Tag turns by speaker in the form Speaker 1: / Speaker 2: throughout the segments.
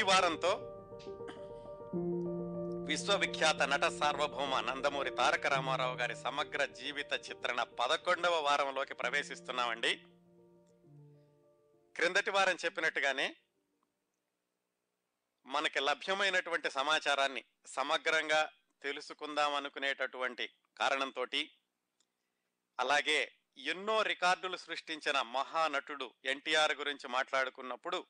Speaker 1: ఈ వారంతో విశ్వవిఖ్యాత నట సార్వభౌమ నందమూరి తారక రామారావు గారి సమగ్ర జీవిత చిత్రణ పదకొండవ వారంలోకి ప్రవేశిస్తున్నామండి. క్రిందటి వారం చెప్పినట్టుగానే మనకి లభ్యమైనటువంటి సమాచారాన్ని సమగ్రంగా తెలుసుకుందాం అనుకునేటటువంటి కారణంతో అలాగే ఎన్నో రికార్డులు సృష్టించిన మహానటుడు ఎన్టీఆర్ గురించి మాట్లాడుకున్నప్పుడు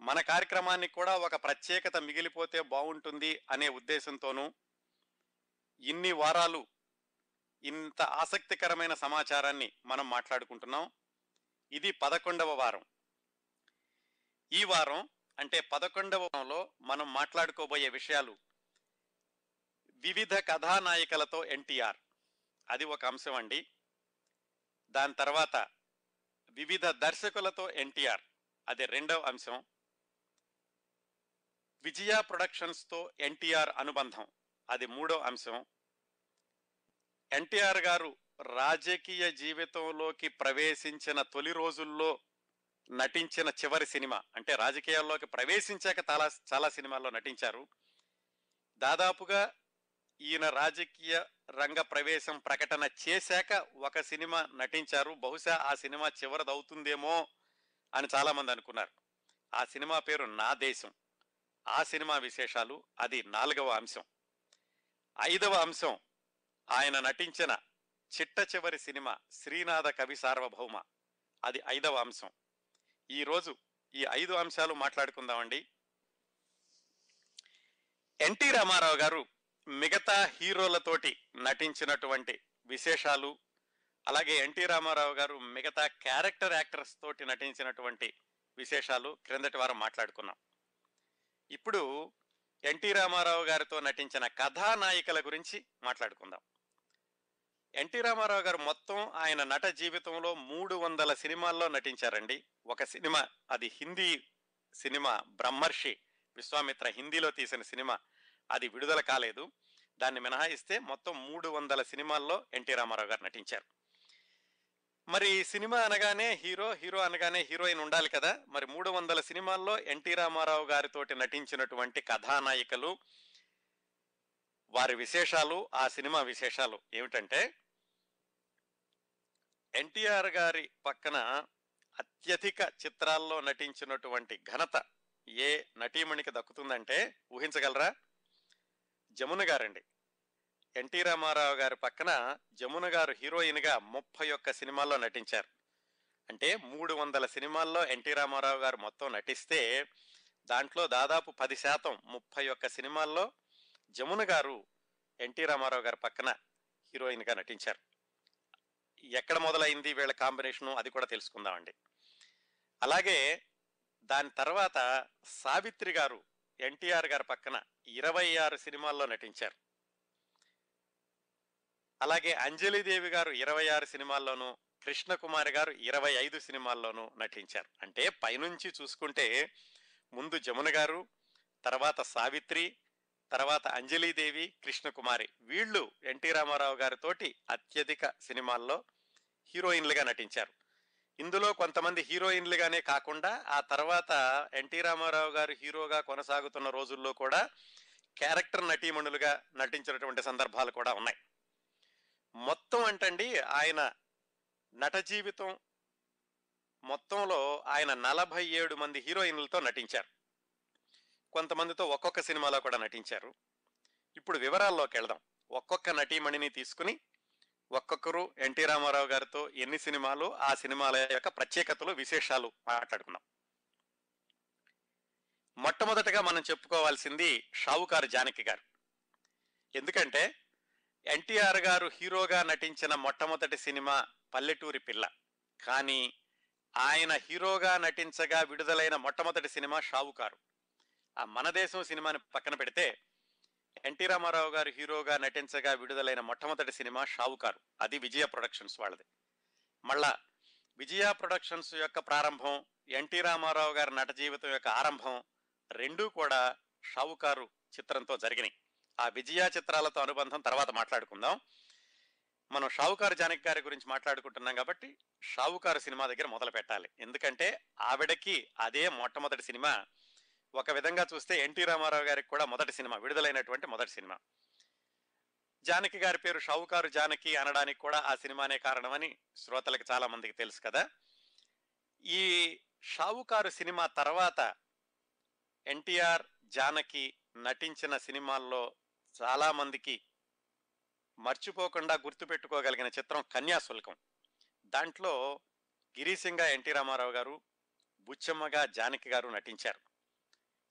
Speaker 1: మన కార్యక్రమానికి కూడా ఒక ప్రత్యేకత మిగిలిపోతే బాగుంటుంది అనే ఉద్దేశంతోనూ ఇన్ని వారాలు ఇంత ఆసక్తికరమైన సమాచారాన్ని మనం మాట్లాడుకుంటున్నాం. ఇది పదకొండవ వారం. ఈ వారం అంటే పదకొండవ వారంలో మనం మాట్లాడుకోబోయే విషయాలు వివిధ కథానాయికలతో ఎన్టీఆర్. అది ఒక అంశం అండి. దాని తర్వాత వివిధ దర్శకులతో ఎన్టీఆర్. అది రెండవ అంశం. విజయ ప్రొడక్షన్స్తో ఎన్టీఆర్ అనుబంధం. అది మూడో అంశం. ఎన్టీఆర్ గారు రాజకీయ జీవితంలోకి ప్రవేశించిన తొలి రోజుల్లో నటించిన చివరి సినిమా అంటే రాజకీయాల్లోకి ప్రవేశించాక చాలా చాలా సినిమాల్లో నటించారు. దాదాపుగా ఈయన రాజకీయ రంగ ప్రవేశం ప్రకటన చేశాక ఒక సినిమా నటించారు. బహుశా ఆ సినిమా చివరిదవుతుందేమో అని చాలామంది అనుకున్నారు. ఆ సినిమా పేరు నా దేశం. ఆ సినిమా విశేషాలు అది నాలుగవ అంశం. ఐదవ అంశం ఆయన నటించిన చిట్ట చివరి సినిమా శ్రీనాథ కవి సార్వభౌమ. అది ఐదవ అంశం. ఈరోజు ఈ ఐదు అంశాలు మాట్లాడుకుందామండి. ఎన్టీ రామారావు గారు మిగతా హీరోలతోటి నటించినటువంటి విశేషాలు అలాగే ఎన్టీ రామారావు గారు మిగతా క్యారెక్టర్ యాక్టర్స్ తోటి నటించినటువంటి విశేషాలు క్రిందటి వారం మాట్లాడుకున్నాం. ఇప్పుడు ఎన్టీ రామారావు గారితో నటించిన కథానాయికల గురించి మాట్లాడుకుందాం. ఎన్టీ రామారావు గారు మొత్తం ఆయన నట జీవితంలో మూడు వందల సినిమాల్లో నటించారండి. ఒక సినిమా అది హిందీ సినిమా బ్రహ్మర్షి విశ్వామిత్ర హిందీలో తీసిన సినిమా అది విడుదల కాలేదు. దాన్ని మినహాయిస్తే మొత్తం మూడు వందల సినిమాల్లో ఎన్టీ రామారావు గారు నటించారు. మరి సినిమా అనగానే హీరో హీరో అనగానే హీరోయిన్ ఉండాలి కదా. మరి మూడు వందల సినిమాల్లో ఎన్టీ రామారావు గారితోటి నటించినటువంటి కథానాయికలు వారి విశేషాలు ఆ సినిమా విశేషాలు ఏమిటంటే ఎన్టీఆర్ గారి పక్కన అత్యధిక చిత్రాల్లో నటించినటువంటి ఘనత ఏ నటీమణికి దక్కుతుందంటే ఊహించగలరా? జమున గారండి. ఎన్టీ రామారావు గారి పక్కన జమున గారు హీరోయిన్గా ముప్పై ఒక్క సినిమాల్లో నటించారు. అంటే మూడు వందల సినిమాల్లో ఎన్టీ రామారావు గారు మొత్తం నటిస్తే దాంట్లో దాదాపు పది శాతం ముప్పై ఒక్క సినిమాల్లో జమున గారు ఎన్టీ రామారావు గారి పక్కన హీరోయిన్గా నటించారు. ఎక్కడ మొదలైంది వీళ్ళ కాంబినేషను అది కూడా తెలుసుకుందామండి. అలాగే దాని తర్వాత సావిత్రి గారు ఎన్టీఆర్ గారి పక్కన ఇరవై ఆరు సినిమాల్లో నటించారు. అలాగే అంజలిదేవి గారు ఇరవై ఆరు సినిమాల్లోనూ కృష్ణకుమారి గారు ఇరవై ఐదు సినిమాల్లోనూ నటించారు. అంటే పైనుంచి చూసుకుంటే ముందు జమున గారు తర్వాత సావిత్రి తర్వాత అంజలీదేవి కృష్ణకుమారి వీళ్ళు ఎన్టీ రామారావు గారితోటి అత్యధిక సినిమాల్లో హీరోయిన్లుగా నటించారు. ఇందులో కొంతమంది హీరోయిన్లుగానే కాకుండా ఆ తర్వాత ఎన్టీ రామారావు గారు హీరోగా కొనసాగుతున్న రోజుల్లో కూడా క్యారెక్టర్ నటీమణులుగా నటించినటువంటి సందర్భాలు కూడా ఉన్నాయి. మొత్తం అంటండి ఆయన నట జీవితం మొత్తంలో ఆయన నలభై ఏడు మంది హీరోయిన్లతో నటించారు. కొంతమందితో ఒక్కొక్క సినిమాలో కూడా నటించారు. ఇప్పుడు వివరాల్లోకి వెళదాం. ఒక్కొక్క నటీమణిని తీసుకుని ఒక్కొక్కరు ఎన్టీ రామారావు గారితో ఎన్ని సినిమాలు ఆ సినిమాల యొక్క ప్రత్యేకతలు విశేషాలు మాట్లాడుకున్నాం మొట్టమొదటగా మనం చెప్పుకోవాల్సింది షావుకారు జానకి గారు. ఎందుకంటే ఎన్టీఆర్ గారు హీరోగా నటించిన మొట్టమొదటి సినిమా పల్లెటూరి పిల్ల. కానీ ఆయన హీరోగా నటించగా విడుదలైన మొట్టమొదటి సినిమా షావుకారు ఆ మన దేశం సినిమాని పక్కన పెడితే ఎన్టీ రామారావు గారు హీరోగా నటించగా విడుదలైన మొట్టమొదటి సినిమా షావుకారు అది విజయ ప్రొడక్షన్స్ వాళ్ళది. మళ్ళా విజయ ప్రొడక్షన్స్ యొక్క ప్రారంభం ఎన్టీ రామారావు గారి నట జీవితం యొక్క ఆరంభం రెండూ కూడా షావుకారు చిత్రంతో జరిగినాయి. ఆ విజయ చిత్రాలతో అనుబంధం తర్వాత మాట్లాడుకుందాం. మనం షావుకారు జానకి గారి గురించి మాట్లాడుకుంటున్నాం కాబట్టి షావుకారు సినిమా దగ్గర మొదలు పెట్టాలి. ఎందుకంటే ఆవిడకి అదే మొట్టమొదటి సినిమా. ఒక విధంగా చూస్తే ఎన్టీ రామారావు గారికి కూడా మొదటి సినిమా విడుదలైనటువంటి మొదటి సినిమా. జానకి గారి పేరు షావుకారు జానకి అనడానికి కూడా ఆ సినిమానే కారణమని శ్రోతలకు చాలా మందికి తెలుసు కదా. ఈ షావుకారు సినిమా తర్వాత ఎన్టీఆర్ జానకి నటించిన సినిమాల్లో చాలామందికి మర్చిపోకుండా గుర్తుపెట్టుకోగలిగిన చిత్రం కన్యాశుల్కం. దాంట్లో గిరీశంగా ఎన్టీ రామారావు గారు బుచ్చమ్మగా జానకి గారు నటించారు.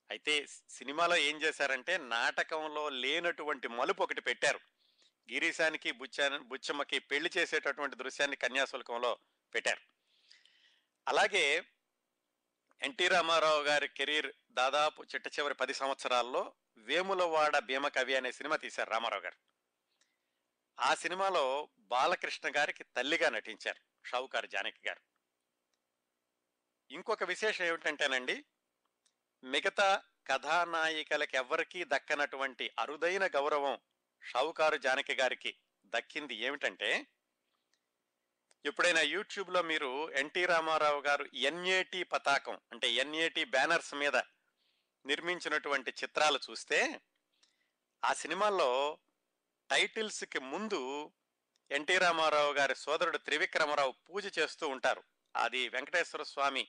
Speaker 1: అయితే సినిమాలో ఏం చేశారంటే నాటకంలో లేనటువంటి మలుపు ఒకటి పెట్టారు. గిరీశానికి బుచ్చ బుచ్చమ్మకి పెళ్ళి చేసేటటువంటి దృశ్యాన్ని కన్యాశుల్కంలో పెట్టారు. అలాగే ఎన్టీ రామారావు గారి కెరీర్ దాదాపు చిట్ట చివరి పది సంవత్సరాల్లో వేములవాడ భీమకవి అనే సినిమా తీశారు రామారావు గారు. ఆ సినిమాలో బాలకృష్ణ గారికి తల్లిగా నటించారు షావుకారు జానకి గారు. ఇంకొక విశేషం ఏమిటంటేనండి మిగతా కథానాయికలకి ఎవ్వరికీ దక్కనటువంటి అరుదైన గౌరవం షావుకారు జానకి గారికి దక్కింది ఏమిటంటే ఎప్పుడైనా యూట్యూబ్లో మీరు ఎన్టీ రామారావు గారు ఎన్ఏటి పతాకం అంటే ఎన్ఏటి బ్యానర్స్ మీద నిర్మించినటువంటి చిత్రాలు చూస్తే ఆ సినిమాల్లో టైటిల్స్కి ముందు ఎన్టీ రామారావు గారి సోదరుడు త్రివిక్రమరావు పూజ చేస్తూ ఉంటారు. అది వెంకటేశ్వర స్వామి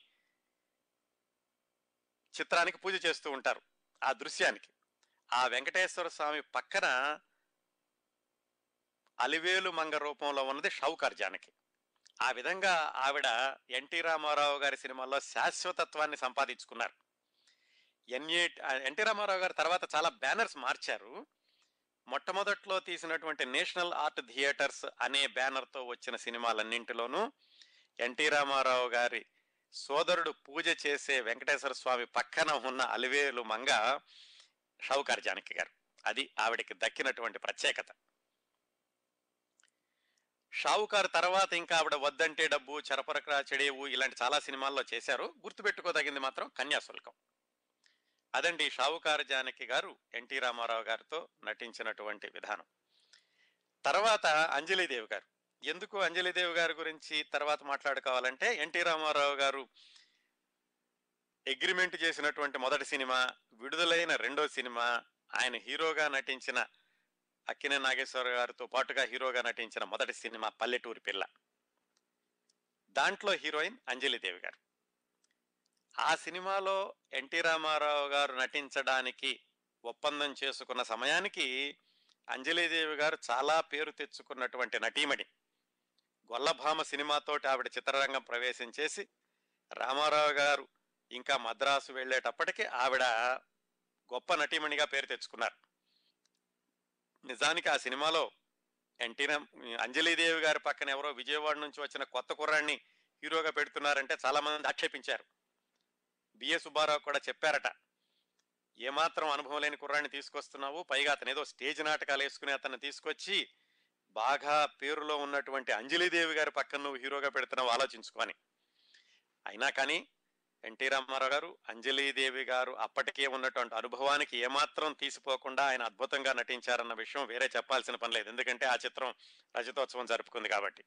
Speaker 1: చిత్రానికి పూజ చేస్తూ ఉంటారు ఆ దృశ్యానికి. ఆ వెంకటేశ్వర స్వామి పక్కన అలివేలు మంగ రూపంలో ఉన్నది షౌకార్ జానకి ఆ విధంగా ఆవిడ ఎన్టీ రామారావు గారి సినిమాల్లో శాశ్వతత్వాన్ని సంపాదించుకున్నారు. ఎన్ఏ ఎన్టీ రామారావు గారు తర్వాత చాలా బ్యానర్స్ మార్చారు. మొట్టమొదట్లో తీసినటువంటి నేషనల్ ఆర్ట్ థియేటర్స్ అనే బ్యానర్తో వచ్చిన సినిమాలన్నింటిలోనూ ఎన్టీ రామారావు గారి సోదరుడు పూజ చేసే వెంకటేశ్వర స్వామి పక్కన ఉన్న అలివేలు మంగ షౌకార్ జానకి గారు. అది ఆవిడకి దక్కినటువంటి ప్రత్యేకత. షావుకారు తర్వాత ఇంకా ఆవిడ వద్దంటే డబ్బు చరపరకరా చెడేవు ఇలాంటి చాలా సినిమాల్లో చేశారు. గుర్తుపెట్టుకోదగింది మాత్రం కన్యాశుల్కం అదండి షావుకారు జానకి గారు ఎన్టీ రామారావు గారితో నటించినటువంటి విధానం. తర్వాత అంజలిదేవి గారు. ఎందుకు అంజలిదేవి గారి గురించి తర్వాత మాట్లాడుకోవాలంటే ఎన్టీ రామారావు గారు అగ్రిమెంట్ చేసినటువంటి మొదటి సినిమా విడుదలైన రెండో సినిమా ఆయన హీరోగా నటించిన అక్కినే నాగేశ్వర గారితో పాటుగా హీరోగా నటించిన మొదటి సినిమా పల్లెటూరి పిల్ల. దాంట్లో హీరోయిన్ అంజలిదేవి గారు. ఆ సినిమాలో ఎన్టీ రామారావు గారు నటించడానికి ఒప్పందం చేసుకున్న సమయానికి అంజలిదేవి గారు చాలా పేరు తెచ్చుకున్నటువంటి నటీమణి. గొల్లభామ సినిమాతోటి ఆవిడ చిత్రరంగం ప్రవేశం చేసి రామారావు గారు ఇంకా మద్రాసు వెళ్ళేటప్పటికి ఆవిడ గొప్ప నటీమణిగా పేరు తెచ్చుకున్నారు. నిజానికి ఆ సినిమాలో ఎన్టీ అంజలీదేవి గారి పక్కన ఎవరో విజయవాడ నుంచి వచ్చిన కొత్త కుర్రాన్ని హీరోగా పెడుతున్నారంటే చాలామంది ఆక్షేపించారు. బిఏ సుబ్బారావు కూడా చెప్పారట ఏమాత్రం అనుభవం లేని కుర్రాన్ని తీసుకొస్తున్నావు పైగా అతను ఏదో స్టేజ్ నాటకాలు వేసుకుని అతన్ని తీసుకొచ్చి బాగా పేరులో ఉన్నటువంటి అంజలీదేవి గారి పక్కన నువ్వు హీరోగా పెడుతున్నావు ఆలోచించుకొని అయినా కానీ ఎన్టీ రామారావు గారు అంజలీదేవి గారు అప్పటికే ఉన్నటువంటి అనుభవానికి ఏమాత్రం తీసిపోకుండా ఆయన అద్భుతంగా నటించారన్న విషయం వేరే చెప్పాల్సిన పని లేదు. ఎందుకంటే ఆ చిత్రం రజతోత్సవం జరుపుకుంది కాబట్టి.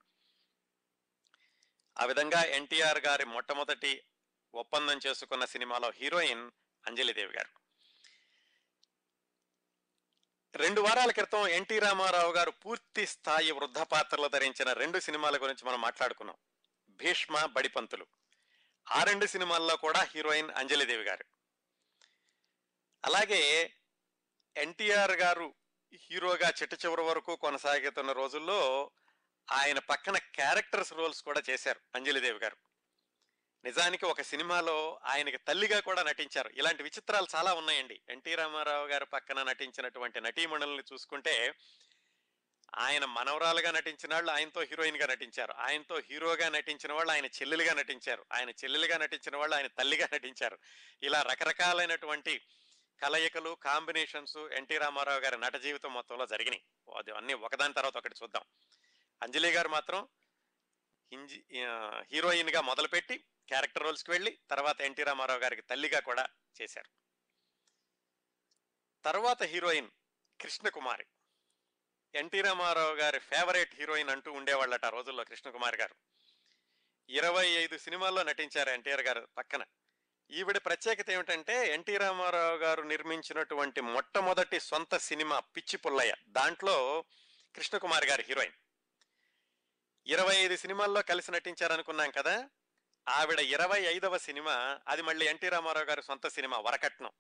Speaker 1: ఆ విధంగా ఎన్టీఆర్ గారి మొట్టమొదటి ఒప్పందం చేసుకున్న సినిమాలో హీరోయిన్ అంజలిదేవి గారు. రెండు వారాల క్రితం ఎన్టీ రామారావు గారు పూర్తి స్థాయి వృద్ధ పాత్రలు ధరించిన రెండు సినిమాల గురించి మనం మాట్లాడుకున్నాం. భీష్మ బడిపంతులు. ఆ రెండు సినిమాల్లో కూడా హీరోయిన్ అంజలిదేవి గారు. అలాగే ఎన్టీఆర్ గారు హీరోగా చిట్ట చివరి వరకు కొనసాగుతున్న రోజుల్లో ఆయన పక్కన క్యారెక్టర్స్ రోల్స్ కూడా చేశారు అంజలిదేవి గారు. నిజానికి ఒక సినిమాలో ఆయనకి తల్లిగా కూడా నటించారు. ఇలాంటి విచిత్రాలు చాలా ఉన్నాయండి. ఎన్టీ రామారావు గారు పక్కన నటించినటువంటి నటీమణుల్ని చూసుకుంటే ఆయన మనవరాలుగా నటించిన వాళ్ళు ఆయనతో హీరోయిన్గా నటించారు. ఆయనతో హీరోగా నటించిన వాళ్ళు ఆయన చెల్లెలుగా నటించారు. ఆయన చెల్లెలుగా నటించిన వాళ్ళు ఆయన తల్లిగా నటించారు. ఇలా రకరకాలైనటువంటి కలయికలు కాంబినేషన్స్ ఎన్టీ రామారావు గారి నట జీవితం మొత్తంలో జరిగినాయి. అది అన్నీ ఒకదాని తర్వాత ఒకటి చూద్దాం. అంజలి గారు మాత్రం హింజి హీరోయిన్గా మొదలుపెట్టి క్యారెక్టర్ రోల్స్కి వెళ్ళి తర్వాత ఎన్టీ రామారావు గారికి తల్లిగా కూడా చేశారు. తర్వాత హీరోయిన్ కృష్ణకుమారి. ఎన్టీ రామారావు గారి ఫేవరెట్ హీరోయిన్ అంటూ ఉండేవాళ్ళట ఆ రోజుల్లో కృష్ణకుమార్ గారు. ఇరవై ఐదు సినిమాల్లో నటించారు ఎన్టీఆర్ గారు పక్కన. ఈవిడ ప్రత్యేకత ఏమిటంటే ఎన్టీ రామారావు గారు నిర్మించినటువంటి మొట్టమొదటి సొంత సినిమా పిచ్చి పుల్లయ్య. దాంట్లో కృష్ణకుమార్ గారి హీరోయిన్. ఇరవై ఐదు సినిమాల్లో కలిసి నటించారనుకున్నాం కదా ఆవిడ ఇరవై ఐదవ సినిమా అది మళ్ళీ ఎన్టీ రామారావు గారి సొంత సినిమా వరకట్నం.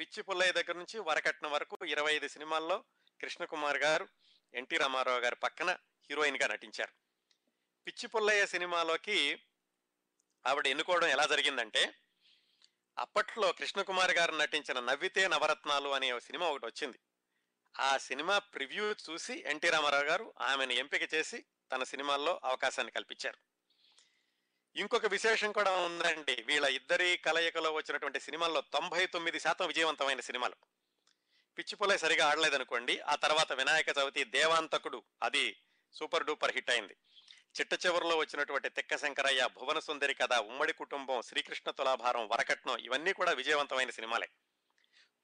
Speaker 1: పిచ్చి పుల్లయ్య దగ్గర నుంచి వరకట్నం వరకు ఇరవై ఐదు సినిమాల్లో కృష్ణకుమార్ గారు ఎన్టీ రామారావు గారి పక్కన హీరోయిన్గా నటించారు. పిచ్చి పుల్లయ్య సినిమాలోకి ఆవిడ ఎన్నుకోవడం ఎలా జరిగిందంటే అప్పట్లో కృష్ణకుమార్ గారు నటించిన నవ్వితే నవరత్నాలు అనే సినిమా ఒకటి వచ్చింది. ఆ సినిమా ప్రివ్యూ చూసి ఎన్టీ రామారావు గారు ఆమెను ఎంపిక చేసి తన సినిమాల్లో అవకాశాన్ని కల్పించారు. ఇంకొక విశేషం కూడా ఉందండి వీళ్ళ ఇద్దరి కలయికలో వచ్చినటువంటి సినిమాల్లో తొంభై తొమ్మిది శాతం విజయవంతమైన సినిమాలు. పిచ్చిపులై సరిగా ఆడలేదనుకోండి ఆ తర్వాత వినాయక చవితి దేవాంతకుడు అది సూపర్ డూపర్ హిట్ అయింది. చిట్ట చివరిలో వచ్చినటువంటి తెక్క శంకరయ్య భువన సుందరి కథ ఉమ్మడి కుటుంబం శ్రీకృష్ణ తులాభారం వరకట్నం ఇవన్నీ కూడా విజయవంతమైన సినిమాలే.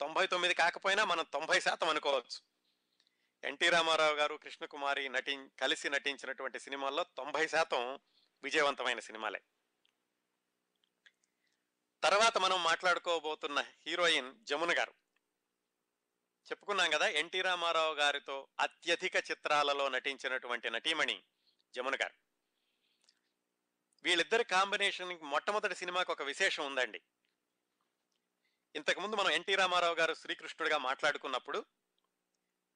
Speaker 1: తొంభై తొమ్మిది కాకపోయినా మనం తొంభై శాతం అనుకోవచ్చు. ఎన్టీ రామారావు గారు కృష్ణకుమారి నటి కలిసి నటించినటువంటి సినిమాల్లో తొంభై శాతం విజయవంతమైన సినిమాలే. తర్వాత మనం మాట్లాడుకోబోతున్న హీరోయిన్ జమున గారు. చెప్పుకున్నాం కదా ఎన్టీ రామారావు గారితో అత్యధిక చిత్రాలలో నటించినటువంటి నటీమణి జమున గారు. వీళ్ళిద్దరి కాంబినేషన్ మొట్టమొదటి సినిమాకి ఒక విశేషం ఉందండి. ఇంతకుముందు మనం ఎన్టీ రామారావు గారు శ్రీకృష్ణుడిగా మాట్లాడుకున్నప్పుడు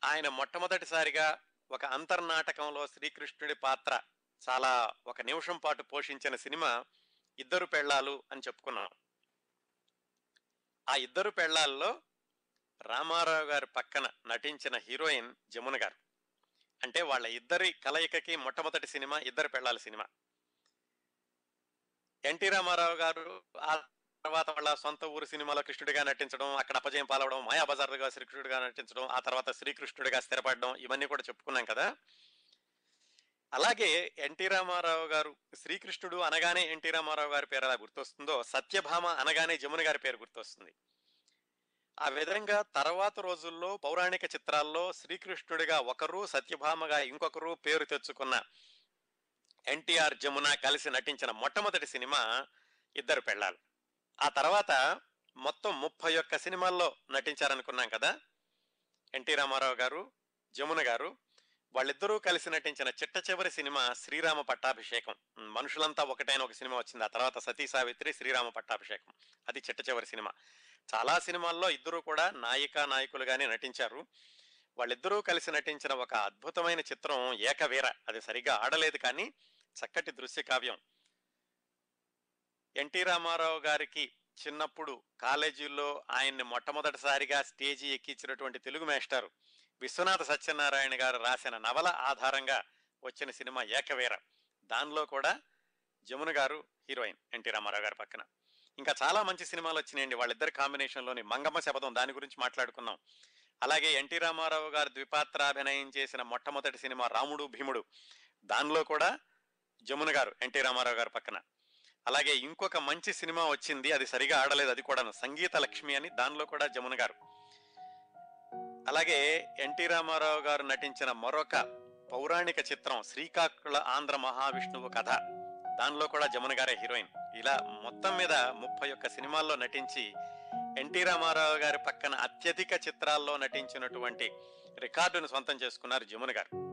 Speaker 1: ఆయన మొట్టమొదటిసారిగా ఒక అంతర్నాటకంలో శ్రీకృష్ణుడి పాత్ర చాలా ఒక నిమిషం పాటు పోషించిన సినిమా ఇద్దరు పెళ్ళాలు అని చెప్పుకున్నాం. ఆ ఇద్దరు పెళ్ళాల్లో రామారావు గారి పక్కన నటించిన హీరోయిన్ జమున గారు. అంటే వాళ్ళ ఇద్దరి కలయికకి మొట్టమొదటి సినిమా ఇద్దరు పెళ్ళాల సినిమా. ఎన్టీ రామారావు గారు ఆ తర్వాత వాళ్ళ సొంత ఊరు సినిమాలో కృష్ణుడిగా నటించడం అక్కడ అపజయం పాలవడం మాయాబజార్గా శ్రీకృష్ణుడిగా నటించడం ఆ తర్వాత శ్రీకృష్ణుడిగా స్థిరపడడం ఇవన్నీ కూడా చెప్పుకున్నాం కదా. అలాగే ఎన్టీ రామారావు గారు శ్రీకృష్ణుడు అనగానే ఎన్టీ రామారావు గారి పేరు ఎలా గుర్తొస్తుందో సత్యభామ అనగానే జమున గారి పేరు గుర్తొస్తుంది. ఆ విధంగా తర్వాత రోజుల్లో పౌరాణిక చిత్రాల్లో శ్రీకృష్ణుడిగా ఒకరు సత్యభామగా ఇంకొకరు పేరు తెచ్చుకున్న ఎన్టీఆర్ జమున కలిసి నటించిన మొట్టమొదటి సినిమా ఇద్దరు పెళ్ళాలు. ఆ తర్వాత మొత్తం ముప్పై ఒక్క సినిమాల్లో నటించారనుకున్నాం కదా ఎన్టీ రామారావు గారు జమున గారు వాళ్ళిద్దరూ కలిసి నటించిన చిట్ట చివరి సినిమా శ్రీరామ పట్టాభిషేకం. మనుషులంతా ఒకటైన ఒక సినిమా వచ్చింది. ఆ తర్వాత సతీ సావిత్రి శ్రీరామ పట్టాభిషేకం. అది చిట్ట చివరి సినిమా. చాలా సినిమాల్లో ఇద్దరు కూడా నాయికా నాయకులుగానే నటించారు. వాళ్ళిద్దరూ కలిసి నటించిన ఒక అద్భుతమైన చిత్రం ఏకవీర. అది సరిగ్గా ఆడలేదు కానీ చక్కటి దృశ్య కావ్యం. ఎన్టీ రామారావు గారికి చిన్నప్పుడు కాలేజీల్లో ఆయన్ని మొట్టమొదటిసారిగా స్టేజీ ఎక్కించినటువంటి తెలుగు మేస్టారు విశ్వనాథ సత్యనారాయణ గారు రాసిన నవల ఆధారంగా వచ్చిన సినిమా ఏకవీర. దానిలో కూడా జమున గారు హీరోయిన్ ఎన్టీ రామారావు గారి పక్కన. ఇంకా చాలా మంచి సినిమాలు వచ్చినాయండి. వాళ్ళిద్దరి కాంబినేషన్లోని మంగమ్మ శపథం దాని గురించి మాట్లాడుకున్నాం. అలాగే ఎన్టీ రామారావు గారు ద్విపాత్రాభినయం చేసిన మొట్టమొదటి సినిమా రాముడు భీముడు. దానిలో కూడా జమున గారు ఎన్టీ రామారావు గారి పక్కన. అలాగే ఇంకొక మంచి సినిమా వచ్చింది. అది సరిగా ఆడలేదు. అది కూడా సంగీత లక్ష్మి అని దానిలో కూడా జమున గారు. అలాగే ఎన్టీ రామారావు గారు నటించిన మరొక పౌరాణిక చిత్రం శ్రీకాకుళ ఆంధ్ర మహావిష్ణువు కథ. దానిలో కూడా జమున గారే హీరోయిన్. ఇలా మొత్తం మీద ముప్పై ఒక్క సినిమాల్లో నటించి ఎన్టీ రామారావు గారి పక్కన అత్యధిక చిత్రాల్లో నటించినటువంటి రికార్డును సొంతం చేసుకున్నారు జమున గారు.